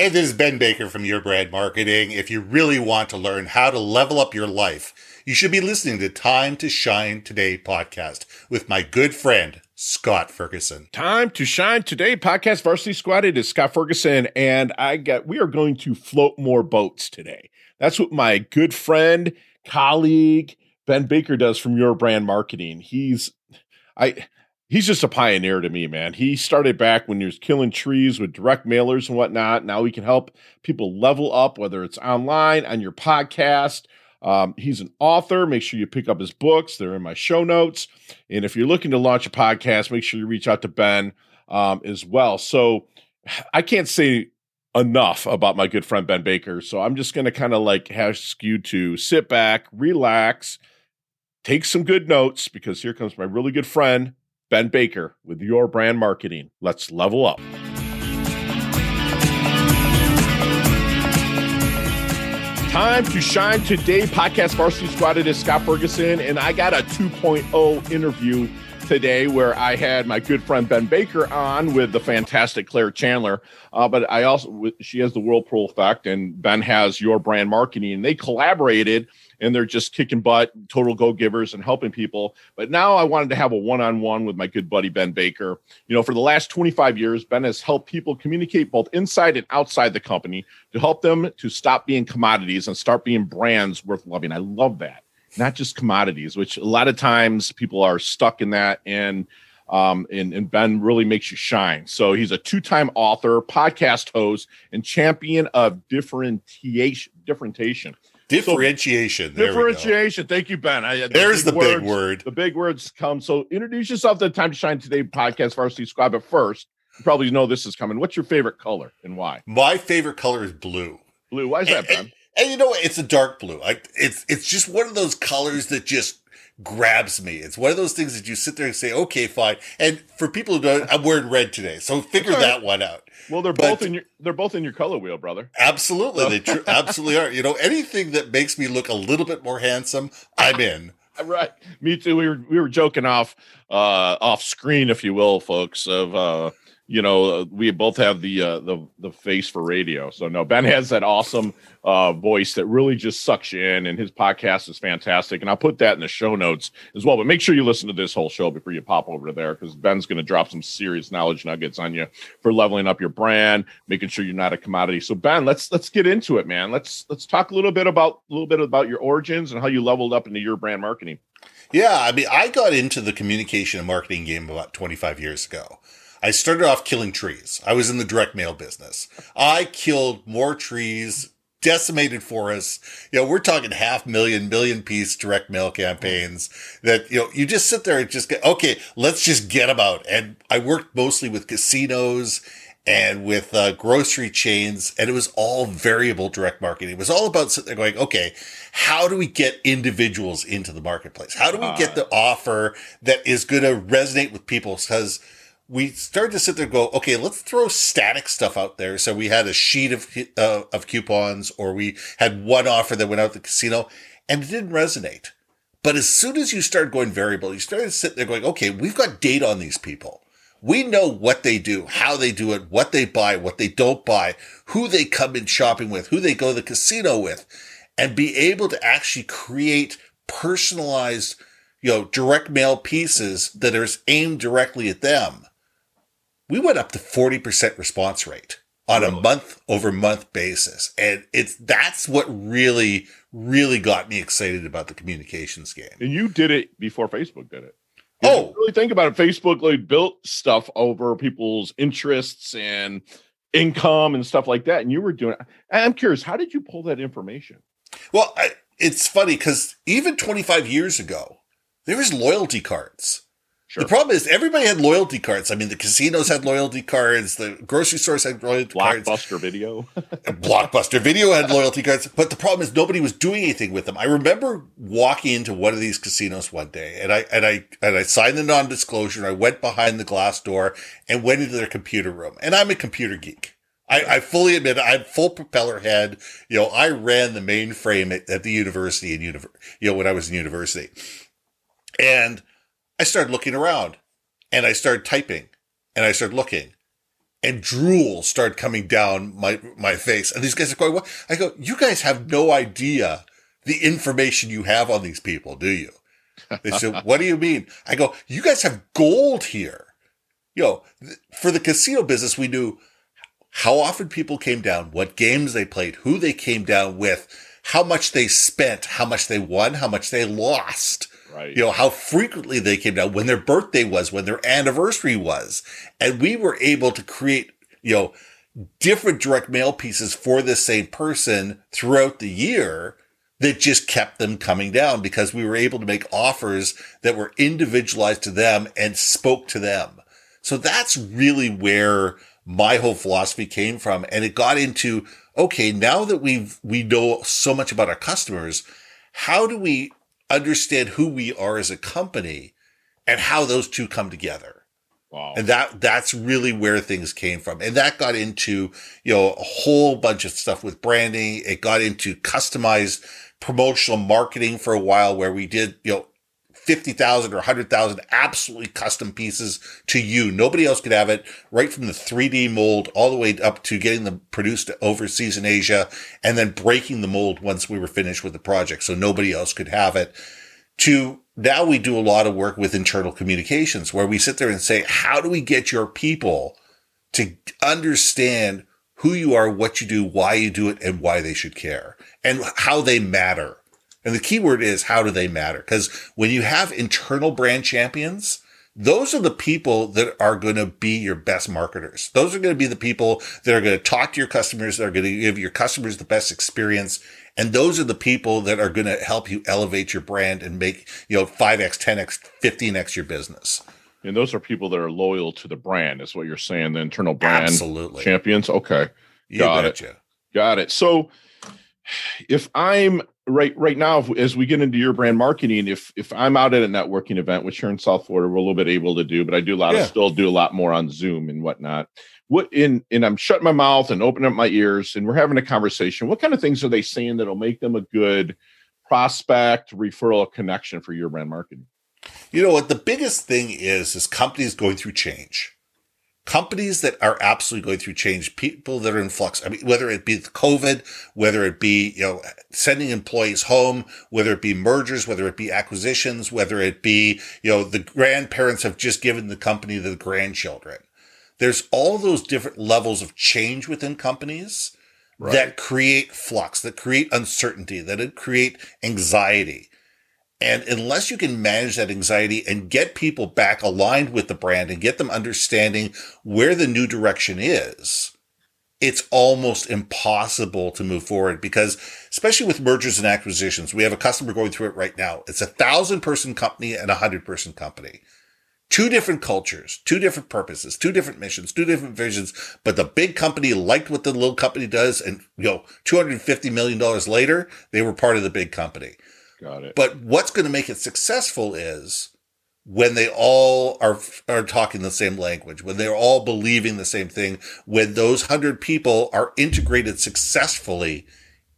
Hey, this is Ben Baker from Your Brand Marketing. If you really want to learn how to level up your life, you should be listening to Time to Shine Today podcast with my good friend, Scott Ferguson. Time to Shine Today podcast Varsity Squad. It is Scott Ferguson, and I get we are going to float more boats today. That's what my good friend, colleague, Ben Baker does from Your Brand Marketing. He's I he's just a pioneer to me, man. He started back when he was killing trees with direct mailers and whatnot. Now he can help people level up, whether it's online, on your podcast. Um, he's an author. Make sure you pick up his books. They're in my show notes. And if you're looking to launch a podcast, make sure you reach out to Ben um, as well. So I can't say enough about my good friend Ben Baker. So I'm just going to kind of like ask you to sit back, relax, take some good notes because here comes my really good friend, Ben Baker with your brand marketing. Let's level up. Time to shine today, podcast varsity squad. It is Scott Ferguson, and I got a 2.0 interview today where I had my good friend Ben Baker on with the fantastic Claire Chandler. Uh, but I also, she has the Whirlpool effect, and Ben has your brand marketing, and they collaborated and they're just kicking butt, total go givers, and helping people. But now I wanted to have a one on one with my good buddy Ben Baker. You know, for the last 25 years, Ben has helped people communicate both inside and outside the company to help them to stop being commodities and start being brands worth loving. I love that. Not just commodities, which a lot of times people are stuck in that. And um, and, and, Ben really makes you shine. So he's a two-time author, podcast host, and champion of differentiation. Differentiation. Differentiation. So, differentiation. Thank you, Ben. I, There's the, the big word. The big words come. So introduce yourself to the Time to Shine Today podcast Varsity Squad. But first, you probably know this is coming. What's your favorite color and why? My favorite color is blue. Blue. Why is and, that, Ben? And, and, you know what? It's a dark blue. I, it's it's just one of those colors that just grabs me. It's one of those things that you sit there and say, okay, fine. And for people who don't, I'm wearing red today, so figure right. that one out. Well, they're but, both in your they're both in your color wheel, brother. Absolutely, they tr- absolutely are. You know, anything that makes me look a little bit more handsome, I'm in. right, me too. We were we were joking off uh off screen, if you will, folks, of uh you know, we both have the uh, the the face for radio. So no, Ben has that awesome uh, voice that really just sucks you in, and his podcast is fantastic. And I'll put that in the show notes as well. But make sure you listen to this whole show before you pop over to there, because Ben's going to drop some serious knowledge nuggets on you for leveling up your brand, making sure you're not a commodity. So Ben, let's let's get into it, man. Let's let's talk a little bit about a little bit about your origins and how you leveled up into your brand marketing. Yeah, I mean, I got into the communication and marketing game about 25 years ago. I started off killing trees. I was in the direct mail business. I killed more trees, decimated forests. You know, we're talking half million, million piece direct mail campaigns that, you know, you just sit there and just get, okay, let's just get them out. And I worked mostly with casinos and with uh, grocery chains, and it was all variable direct marketing. It was all about sitting there going, okay, how do we get individuals into the marketplace? How do we get the offer that is going to resonate with people? Because we started to sit there and go, okay, let's throw static stuff out there. So we had a sheet of uh, of coupons, or we had one offer that went out the casino, and it didn't resonate. But as soon as you started going variable, you started to sit there going, okay, we've got data on these people. We know what they do, how they do it, what they buy, what they don't buy, who they come in shopping with, who they go to the casino with, and be able to actually create personalized, you know, direct mail pieces that are aimed directly at them we went up to 40% response rate on a month over month basis. And it's, that's what really, really got me excited about the communications game. And you did it before Facebook did it. You oh, really think about it. Facebook like built stuff over people's interests and income and stuff like that. And you were doing it. I'm curious, how did you pull that information? Well, I, it's funny because even 25 years ago, there was loyalty cards. Sure. The problem is everybody had loyalty cards. I mean, the casinos had loyalty cards, the grocery stores had loyalty Blockbuster cards. Blockbuster Video. Blockbuster Video had loyalty cards, but the problem is nobody was doing anything with them. I remember walking into one of these casinos one day and I and I and I signed the non-disclosure and I went behind the glass door and went into their computer room. And I'm a computer geek. I, I fully admit I'm full propeller head. You know, I ran the mainframe at, at the university in univer- you know, when I was in university. And I started looking around and I started typing and I started looking. and drool started coming down my, my face. And these guys are going, what? I go, you guys have no idea the information you have on these people, do you? They said, what do you mean? I go, you guys have gold here. You know, for the casino business, we knew how often people came down, what games they played, who they came down with, how much they spent, how much they won, how much they lost. Right. You know, how frequently they came down, when their birthday was, when their anniversary was. And we were able to create, you know, different direct mail pieces for the same person throughout the year that just kept them coming down because we were able to make offers that were individualized to them and spoke to them. So that's really where my whole philosophy came from. And it got into, okay, now that we've, we know so much about our customers, how do we understand who we are as a company and how those two come together? Wow. And that, that's really where things came from. And that got into, you know, a whole bunch of stuff with branding. It got into customized promotional marketing for a while where we did, you know, 50,000 or 100,000 absolutely custom pieces to you. Nobody else could have it right from the 3D mold all the way up to getting them produced overseas in Asia and then breaking the mold once we were finished with the project. So nobody else could have it to now we do a lot of work with internal communications where we sit there and say, how do we get your people to understand who you are, what you do, why you do it, and why they should care and how they matter. And the key word is how do they matter? Because when you have internal brand champions, those are the people that are going to be your best marketers. Those are going to be the people that are going to talk to your customers, that are going to give your customers the best experience. And those are the people that are going to help you elevate your brand and make, you know, 5x, 10x, 15x your business. And those are people that are loyal to the brand, is what you're saying. The internal brand Absolutely. champions. Okay. You Got it. Got it. So if I'm right right now, if- as we get into your brand marketing, if if I'm out at a networking event, which here in South Florida we're a little bit able to do, but I do a lot Yeah. of still do a lot more on Zoom and whatnot. What in and I'm shutting my mouth and opening up my ears and we're having a conversation. What kind of things are they saying that'll make them a good prospect, referral, connection for your brand marketing? You know what? The biggest thing is, is companies going through change. Companies that are absolutely going through change, people that are in flux. I mean, whether it be COVID, whether it be, you know, sending employees home, whether it be mergers, whether it be acquisitions, whether it be, you know, the grandparents have just given the company to the grandchildren. There's all those different levels of change within companies Right. that create flux, that create uncertainty, that create anxiety. And unless you can manage that anxiety and get people back aligned with the brand and get them understanding where the new direction is, it's almost impossible to move forward because especially with mergers and acquisitions, we have a customer going through it right now. It's a thousand person company and a hundred person company. Two different cultures, two different purposes, two different missions, two different visions. But the big company liked what the little company does. And, you know, $250 million later, they were part of the big company. Got it. But what's going to make it successful is when they all are are talking the same language, when they're all believing the same thing, when those hundred people are integrated successfully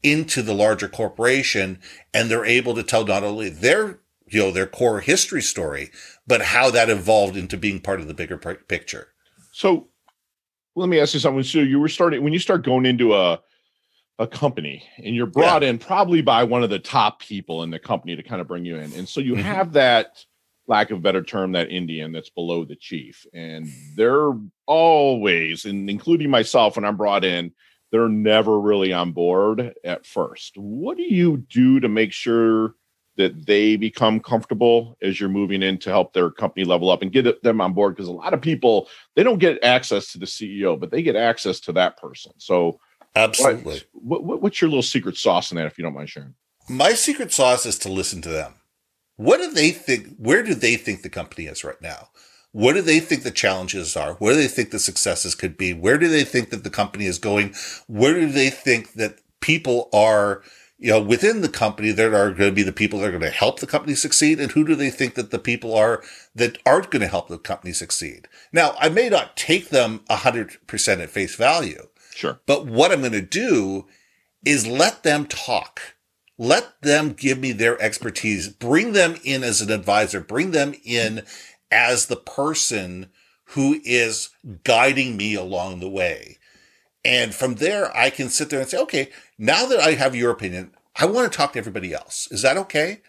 into the larger corporation, and they're able to tell not only their you know their core history story, but how that evolved into being part of the bigger pi- picture. So let me ask you something. So you were starting when you start going into a a company and you're brought in probably by one of the top people in the company to kind of bring you in. And so you Mhm. have that lack of a better term, that Indian that's below the chief. And they're always, and including myself when I'm brought in, they're never really on board at first. What do you do to make sure that they become comfortable as you're moving in to help their company level up and get them on board? Because a lot of people they don't get access to the CEO, but they get access to that person. So, Absolutely. what, what what's your little secret sauce in that, if you don't mind sharing? My secret sauce is to listen to them. What do they think? Where do they think the company is right now? What do they think the challenges are? Where do they think the successes could be? Where do they think that the company is going? Where do they think that people are, you know, within the company that are going to be the people that are going to help the company succeed? And who do they think that the people are that aren't going to help the company succeed? Now, I may not take them hundred percent at face value, Sure. but what I'm going to do is let them talk. Let them give me their expertise. Bring them in as an advisor. Bring them in as the person who is guiding me along the way. And from there, I can sit there and say, okay, now that I have your opinion, I want to talk to everybody else. Is that okay?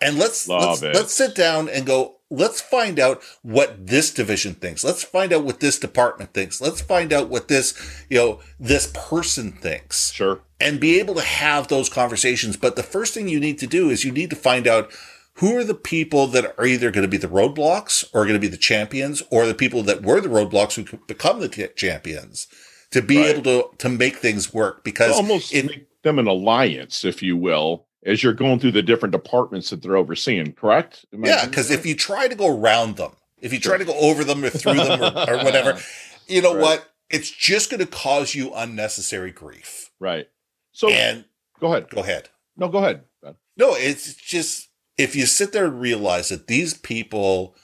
And let's Love let's it. let's sit down and go, let's find out what this division thinks. Let's find out what this department thinks. Let's find out what this, you know, this person thinks Sure. and be able to have those conversations. But the first thing you need to do is you need to find out who are the people that are either going to be the roadblocks or going to be the champions or the people that were the roadblocks who could become the t- champions to be Right. able to, to make things work because Almost it, make them an alliance, if you will, as you're going through the different departments that they're overseeing, correct? Am yeah, because if you try to go around them, if you try to go over them or through them or, or whatever, you know Right. what? It's just going to cause you unnecessary grief. right. So and go ahead. go ahead. No, go ahead. No, it's just if you sit there and realize that these people,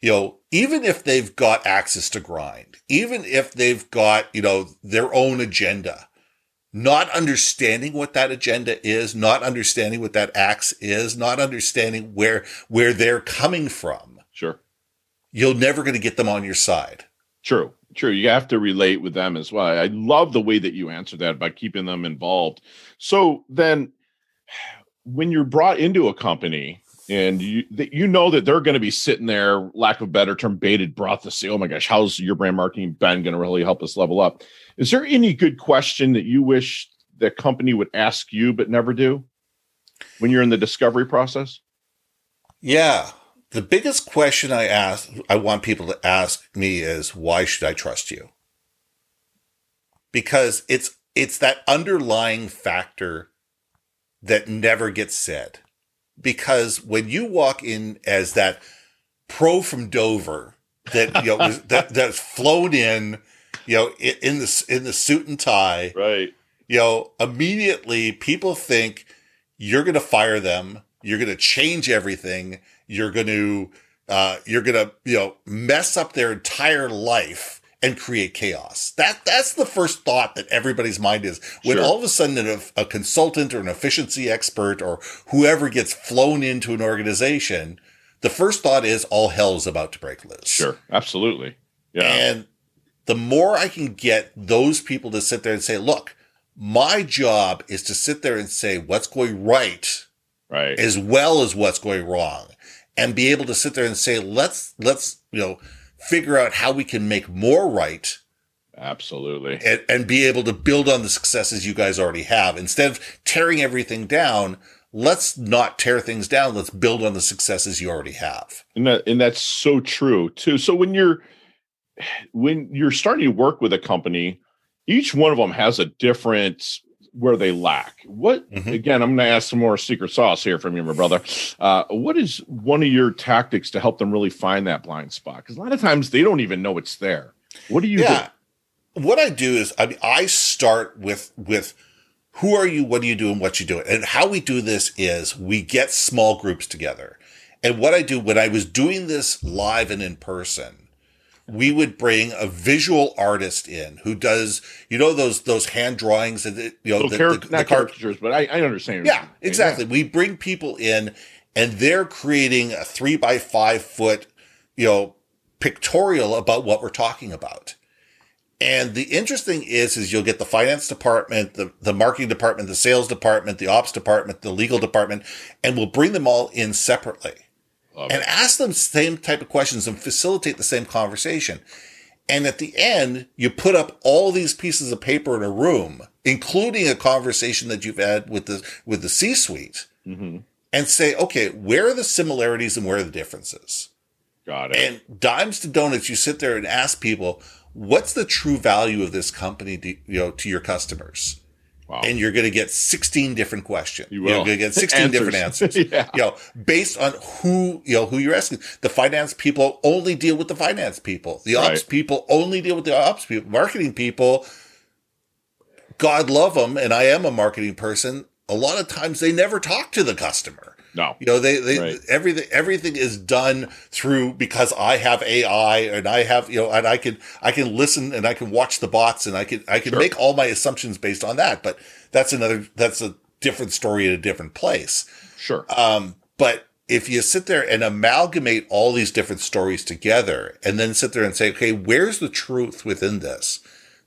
you know, even if they've got access to grind, even if they've got, you know, their own agenda, not understanding what that agenda is, not understanding what that axe is, not understanding where where they're coming from, Sure. you're never going to get them on your side. True. True. You have to relate with them as well. I love the way that you answer that by keeping them involved. So then when you're brought into a company and you you know that they're going to be sitting there, lack of better term, bated breath to say, oh my gosh, how's your brand marketing Ben going to really help us level up? Is there any good question that you wish the company would ask you but never do when you're in the discovery process? Yeah. The biggest question I ask, I want people to ask me is, why should I trust you? Because it's, it's that underlying factor that never gets said. Because when you walk in as that pro from Dover that, you know, was- that, that's flown in, you know, in, in the, in the suit and tie, Right. you know, immediately people think you're going to fire them. You're going to change everything. You're going to, uh, you're going to, you know, mess up their entire life and create chaos. That, that's the first thought that everybody's mind is when Sure. all of a sudden a, a consultant or an efficiency expert or whoever gets flown into an organization, the first thought is all hell is about to break loose. Sure. Absolutely. Yeah. And the more I can get those people to sit there and say, look, my job is to sit there and say what's going right right. as well as what's going wrong and be able to sit there and say, let's, let's, you know, figure out how we can make more right Absolutely. and, and be able to build on the successes you guys already have. Instead of tearing everything down, let's not tear things down. Let's build on the successes you already have. and that and that's so true too so when you're when you're starting to work with a company each one of them has a different where they lack what Mhm. again i'm going to ask some more secret sauce here from you my brother uh, what is one of your tactics to help them really find that blind spot because a lot of times they don't even know it's there what do you yeah. What I do is I mean I start with with who are you, what do you do, and what you do. And how we do this is we get small groups together. And what I do when I was doing this live and in person, we would bring a visual artist in who does, you know, those those hand drawings and you know the, the- the not car- caricatures but i, I understand yeah, exactly. We bring people in and they're creating a three by five foot, you know, pictorial about what we're talking about. And the interesting is, is you'll get the finance department, the, the marketing department, the sales department, the ops department, the legal department, and we'll bring them all in separately Love and it. ask them the same type of questions and facilitate the same conversation. And at the end, you put up all these pieces of paper in a room, including a conversation that you've had with the with the C-suite, Mhm. and say, okay, where are the similarities and where are the differences? got it And dimes to donuts, you sit there and ask people, what's the true value of this company, to, you know, to your customers? Wow. And you're going to get 16 different questions. You You're will. going to get 16 different answers yeah you know, based on who, you know, who you're asking. The finance people only deal with the finance people. The ops Right. people only deal with the ops people. Marketing people, God love them. And I am a marketing person. A lot of times they never talk to the customer. No You know, they, they, Right. everything, everything is done through because I have AI and I have, you know, and I can, I can listen and I can watch the bots and I can, I can Sure. make all my assumptions based on that. But that's another, that's a different story in a different place. sure Um, but if you sit there and amalgamate all these different stories together and then sit there and say, okay, where's the truth within this?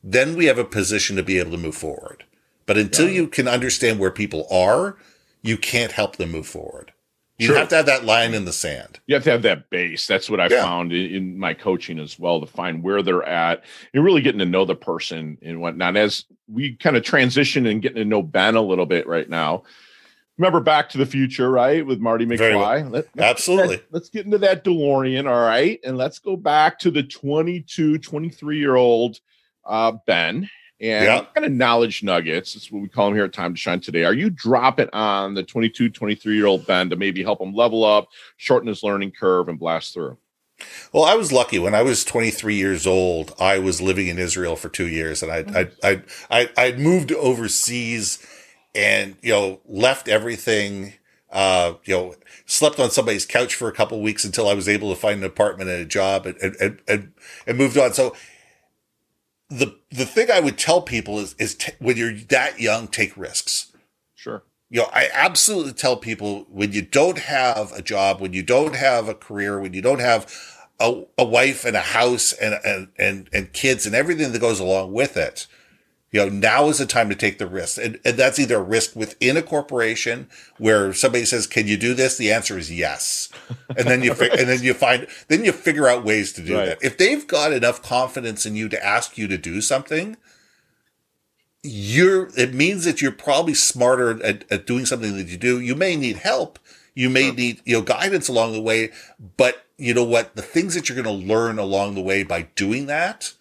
Then we have a position to be able to move forward. But until yeah. you can understand where people are, you can't help them move forward. You sure. have to have that line in the sand. You have to have that base. That's what I yeah. found in, in, my coaching as well to find where they're at and really getting to know the person and whatnot. As we kind of transition and getting to know Ben a little bit right now. Remember Back to the Future, right? With Marty McFly. Well. Let, Absolutely. Let, let's get into that DeLorean, all right? And let's go back to the 22, 23 year old uh, Ben and yeah. kind of knowledge nuggets. That's what we call them here at Time to Shine today. Are you dropping on the 22, 23 year old Ben to maybe help him level up, shorten his learning curve, and blast through? Well, I was lucky when I was 23 years old. I was living in Israel for two years, and I I I I I'd moved overseas, and you know left everything. Uh, you know, slept on somebody's couch for a couple weeks until I was able to find an apartment and a job, and and and, and moved on. So the the thing I would tell people is is t- when you're that young, take risks. Sure. You know, I absolutely tell people when you don't have a job, when you don't have a career, when you don't have a, a wife and a house and, and and and kids and everything that goes along with it, you know, now is the time to take the risk. And, and that's either a risk within a corporation where somebody says, can you do this? The answer is yes. And then you, right. and then you find, then you figure out ways to do right. that. If they've got enough confidence in you to ask you to do something, you're, it means that you're probably smarter at, at doing something that you do. You may need help. You may sure. need, you know, guidance along the way, but you know what? The things that you're going to learn along the way by doing that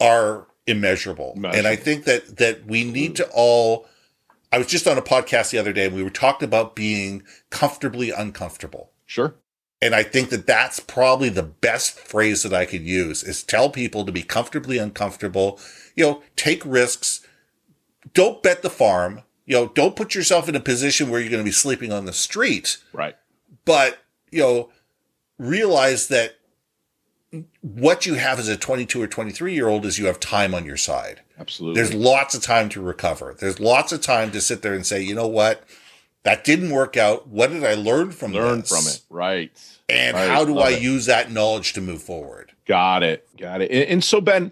are immeasurable. And I think that that we need to all I was just on a podcast the other day and we were talking about being comfortably uncomfortable. Sure. And I think that that's probably the best phrase that I could use is tell people to be comfortably uncomfortable, you know, take risks, don't bet the farm, you know, don't put yourself in a position where you're going to be sleeping on the street. Right. But, you know, realize that what you have as a 22 or 23 year old is you have time on your side. Absolutely. There's lots of time to recover. There's lots of time to sit there and say, you know what? That didn't work out. What did I learn from learn this? from it. Right. And right. how do Love I it. use that knowledge to move forward? Got it. Got it. And, and, so, Ben,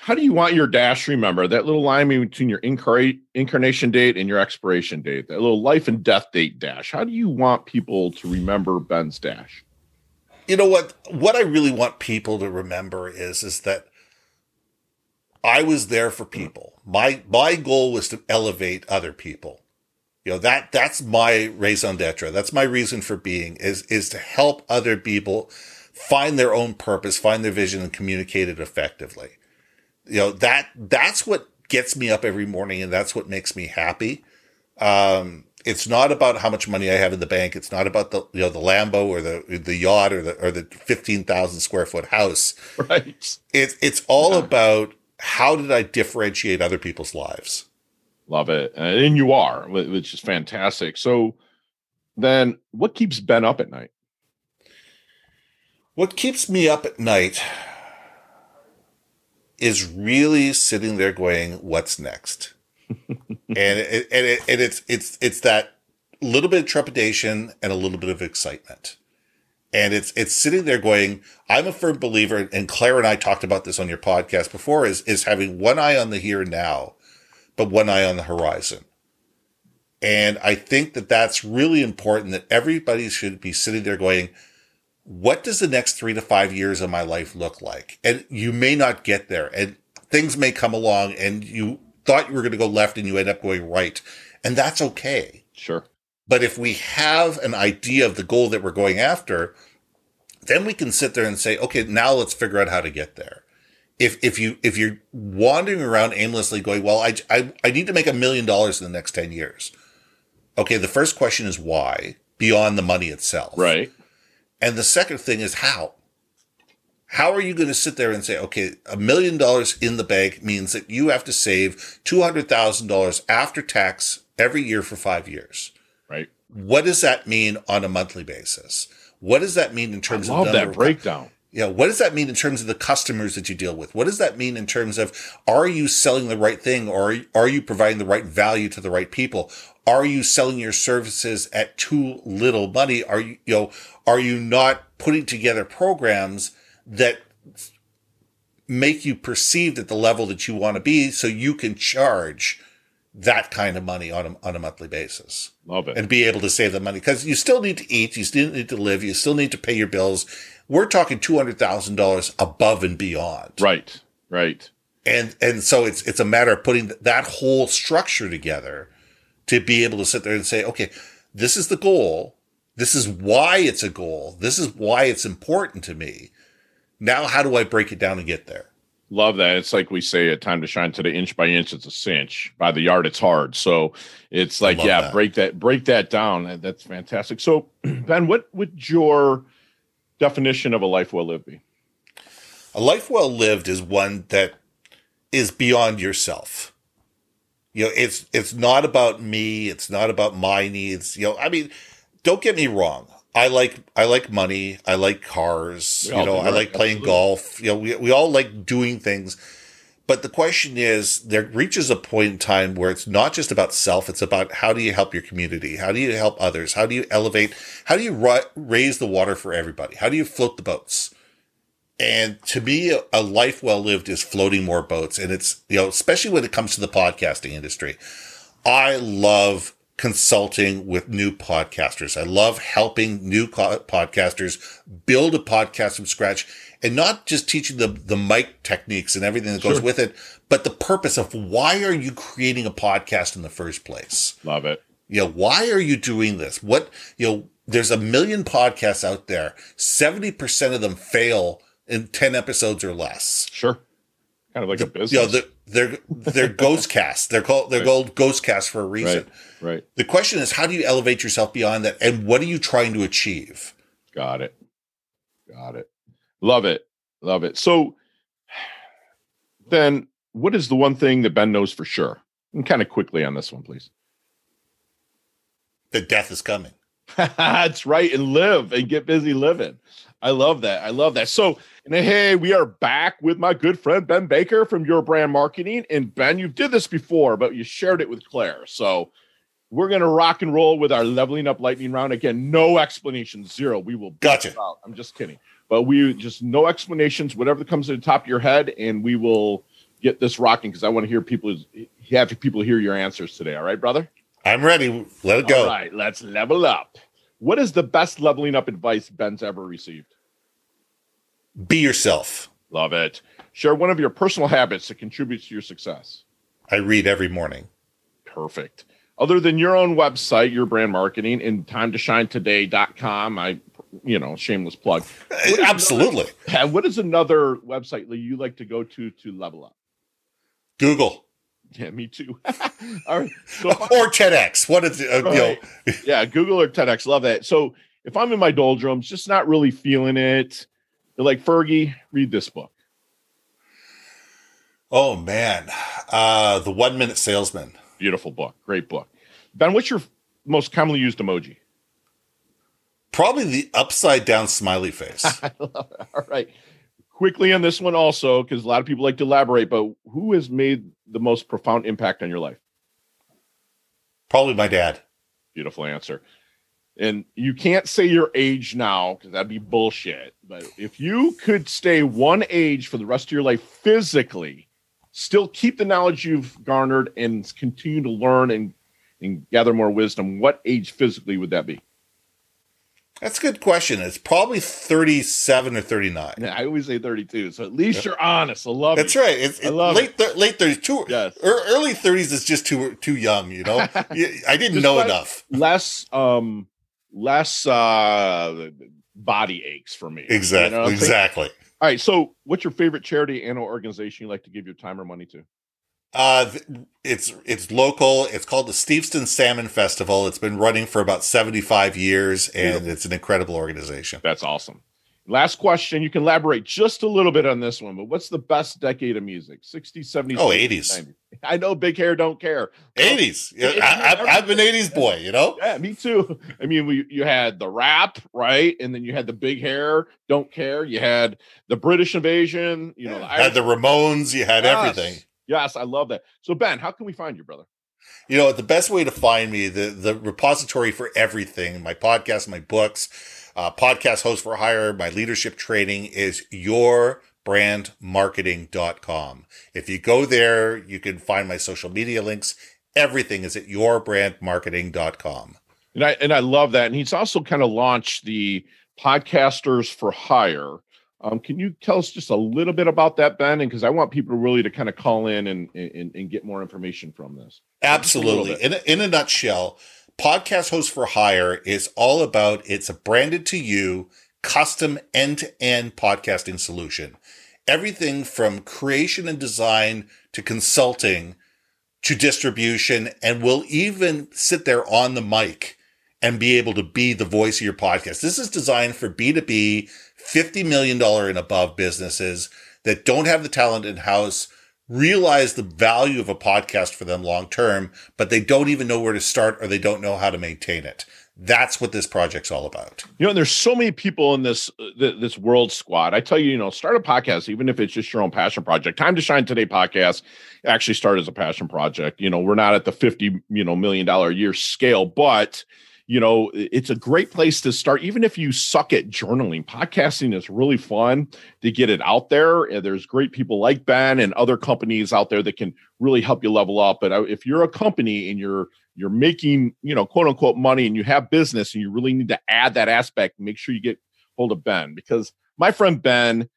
how do you want your dash remember that little line between your incar- incarnation date and your expiration date, that little life and death date dash? How do you want people to remember Ben's dash? You know what what I really want people to remember is is that I was there for people. My my goal was to elevate other people. You know that that's my raison d'être. That's my reason for being is is to help other people find their own purpose, find their vision, and communicate it effectively. You know that that's what gets me up every morning, and that's what makes me happy. Um, it's not about how much money I have in the bank. It's not about the you know the Lambo or the the yacht or the or the fifteen thousand square foot house. Right. It's it's all yeah. about how did I differentiate other people's lives. Love it, and you are, which is fantastic. So, then what keeps Ben up at night? What keeps me up at night is really sitting there going, "What's next." and it, and, it, and it's it's it's that little bit of trepidation and a little bit of excitement. And it's it's sitting there going, I'm a firm believer, and Claire and I talked about this on your podcast before, is is having one eye on the here and now, but one eye on the horizon. And I think that that's really important that everybody should be sitting there going, what does the next three to five years of my life look like? And you may not get there and things may come along and you thought you were going to go left and you end up going right. And that's okay. Sure. But if we have an idea of the goal that we're going after, then we can sit there and say, okay, now let's figure out how to get there. If, if you, if you're wandering around aimlessly going, well, I, I, I need to make a million dollars in the next 10 years. Okay. The first question is why beyond the money itself. Right. And the second thing is how. How are you going to sit there and say, okay, a million dollars in the bank means that you have to save $200,000 after tax every year for five years? Right. What does that mean on a monthly basis? What does that mean in terms I love of that breakdown? You know, what does that mean in terms of the customers that you deal with? What does that mean in terms of are you selling the right thing or are you providing the right value to the right people? Are you selling your services at too little money? Are you, you know, are you not putting together programs that make you perceived at the level that you want to be so you can charge that kind of money on a, on a monthly basis. Love it. And be able to save the money because you still need to eat, you still need to live, you still need to pay your bills. We're talking $200,000 above and beyond. Right. Right. And, and so it's, it's a matter of putting that whole structure together to be able to sit there and say, okay, this is the goal. This is why it's a goal. This is why it's important to me. Now, how do I break it down and get there? Love that. It's like we say at Time to Shine today, inch by inch, it's a cinch. By the yard, it's hard. So it's like, yeah, that. break that, break that down. That's fantastic. So, Ben, what would your definition of a life well lived be? A life well lived is one that is beyond yourself. You know, it's it's not about me. It's not about my needs. You know, I mean, don't get me wrong. I like I like money. I like cars. you know, I like playing Absolutely. golf. You know, we we all like doing things. But the question is, there reaches a point in time where it's not just about self. It's about how do you help your community? How do you help others? How do you elevate? How do you ri- raise the water for everybody? How do you float the boats? And to me, a life well lived is floating more boats. And it's, you know, especially when it comes to the podcasting industry. I love consulting with new podcasters. I love helping new podcasters build a podcast from scratch and not just teaching the, the mic techniques and everything that goes sure. with it, but the purpose of why are you creating a podcast in the first place? Love it. You know, why are you doing this? What, you know, there's a million podcasts out there. 70% of them fail in 10 episodes or less. Sure. Kind of like the, a business. You know, they're, they're, they're ghost cast. They're called, they're right. called ghost cast for a reason. Right. right. The question is, how do you elevate yourself beyond that? And what are you trying to achieve? Got it. Got it. Love it. Love it. So then what is the one thing that Ben knows for sure? And kind of quickly on this one, please. That death is coming. That's right. And live and get busy living. I love that. I love that. So, and hey, we are back with my good friend Ben Baker from Your Brand Marketing. And Ben, you did this before, but you shared it with Claire. So we're gonna rock and roll with our leveling up lightning round. Again, no explanation, zero. We will gotcha. I'm just kidding. But we just no explanations, whatever comes to the top of your head, and we will get this rocking because I want to hear people have people hear your answers today. All right, brother? I'm ready. Let it go. All right, let's level up. What is the best leveling up advice Ben's ever received? Be yourself. Love it. Share one of your personal habits that contributes to your success. I read every morning. Perfect. Other than your own website, your brand marketing, and time to shine today.com, I, you know, shameless plug. Absolutely. Another, what is another website that you like to go to to level up? Google. Yeah, me too. All right. So or TEDx. What is it? Uh, right. you know. yeah, Google or TEDx. Love that. So if I'm in my doldrums, just not really feeling it, they're like, Fergie, read this book. Oh man. Uh The One Minute Salesman. Beautiful book. Great book. Ben, what's your most commonly used emoji? Probably the upside down smiley face. All right. Quickly on this one also, because a lot of people like to elaborate, but who has made the most profound impact on your life? Probably my dad. Beautiful answer and you can't say your age now because that'd be bullshit. But if you could stay one age for the rest of your life physically, still keep the knowledge you've garnered and continue to learn and, and gather more wisdom, what age physically would that be? That's a good question. It's probably 37 or 39. Yeah, I always say 32. So at least you're honest. I love That's it. right. It's, I love late, th- late 30s. Too, yes. Early 30s is just too too young, you know? I didn't know enough. Less um less uh, body aches for me. Exactly. You know exactly. All right. So, what's your favorite charity and organization you like to give your time or money to? Uh, it's it's local. It's called the Steveston Salmon Festival. It's been running for about seventy five years, and it's an incredible organization. That's awesome. Last question. You can elaborate just a little bit on this one, but what's the best decade of music? 60s, 70s? Oh, 80s. 90s. I know big hair don't care. 80s. Yeah, I, have been 80s boy, you know? Yeah, me too. I mean, we, you had the rap, right? And then you had the big hair, don't care. You had the British invasion, you know, yeah, had the Ramones, you had yes. everything. Yes, I love that. So, Ben, how can we find you, brother? You know, the best way to find me, the, the repository for everything, my podcast, my books, uh, podcast host for hire, my leadership training is yourbrandmarketing.com. If you go there, you can find my social media links. Everything is at yourbrandmarketing.com. And I and I love that. And he's also kind of launched the podcasters for hire. Um, can you tell us just a little bit about that, Ben? And because I want people really to kind of call in and, and, and get more information from this. Absolutely. In a, in a nutshell, Podcast Host for Hire is all about it's a branded to you custom end to end podcasting solution. Everything from creation and design to consulting to distribution, and we'll even sit there on the mic and be able to be the voice of your podcast. This is designed for B2B, $50 million and above businesses that don't have the talent in house realize the value of a podcast for them long term, but they don't even know where to start or they don't know how to maintain it. That's what this project's all about. You know, and there's so many people in this uh, this world squad. I tell you, you know, start a podcast, even if it's just your own passion project. Time to Shine Today podcast actually started as a passion project. You know, we're not at the 50, you know, million dollar a year scale, but you know, it's a great place to start. Even if you suck at journaling, podcasting is really fun to get it out there. And There's great people like Ben and other companies out there that can really help you level up. But uh, if you're a company and you're you're making, you know, quote unquote money and you have business and you really need to add that aspect, make sure you get hold of Ben because my friend Ben,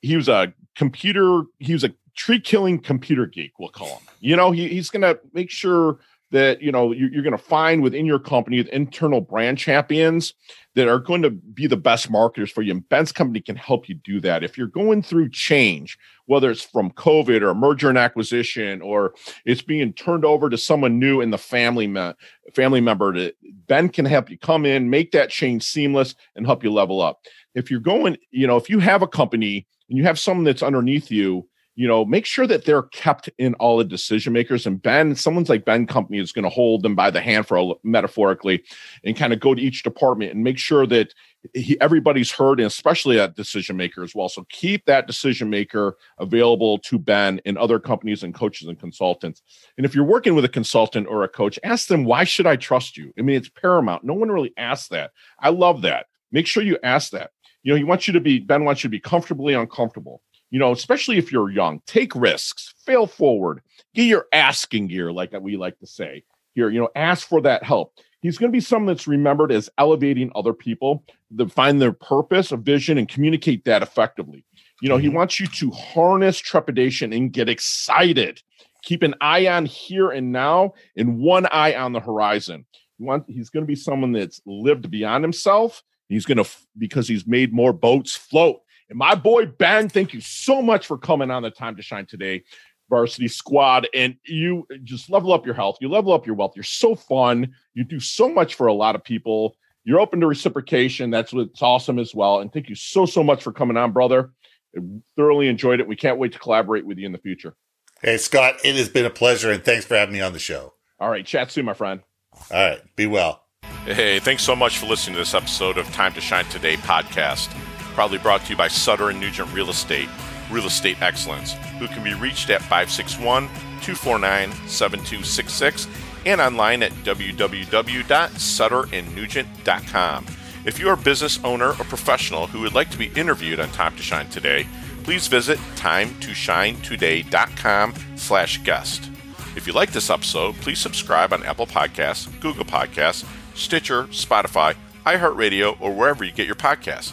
he was a computer, he was a tree killing computer geek, we'll call him. You know, he, he's to make sure that you know you're, going to find within your company the internal brand champions that are going to be the best marketers for you. And ben's company can help you do that. If you're going through change whether it's from covid or merger and acquisition or it's being turned over to someone new in the family me- family member to, ben can help you come in make that change seamless and help you level up. If you're going you know if you have a company and you have someone that's underneath you you know, make sure that they're kept in all the decision makers. And Ben, someone's like Ben Company is going to hold them by the hand for a, metaphorically and kind of go to each department and make sure that he, everybody's heard, and especially that decision maker as well. So keep that decision maker available to Ben and other companies and coaches and consultants. And if you're working with a consultant or a coach, ask them, why should I trust you? I mean, it's paramount. No one really asks that. I love that. Make sure you ask that. You know, he wants you to be, Ben wants you to be comfortably uncomfortable you know, especially if you're young, take risks, fail forward, get your asking gear, like we like to say here, you know, ask for that help. He's going to be someone that's remembered as elevating other people, to find their purpose, a vision, and communicate that effectively. You know, he mm-hmm. wants you to harness trepidation and get excited. Keep an eye on here and now and one eye on the horizon. He want, he's going to be someone that's lived beyond himself. He's going to, because he's made more boats float. And my boy Ben, thank you so much for coming on the Time to Shine today, varsity squad. And you just level up your health, you level up your wealth. You're so fun. You do so much for a lot of people. You're open to reciprocation. That's what's awesome as well. And thank you so, so much for coming on, brother. I thoroughly enjoyed it. We can't wait to collaborate with you in the future. Hey, Scott, it has been a pleasure. And thanks for having me on the show. All right. Chat soon, my friend. All right. Be well. Hey, thanks so much for listening to this episode of Time to Shine Today podcast proudly brought to you by Sutter and Nugent Real Estate, Real Estate Excellence, who can be reached at 561 249 7266 and online at www.sutterandnugent.com. If you're a business owner or professional who would like to be interviewed on Time to Shine Today, please visit timetoshinetoday.com slash guest. If you like this episode, please subscribe on Apple Podcasts, Google Podcasts, Stitcher, Spotify, iHeartRadio, or wherever you get your podcasts.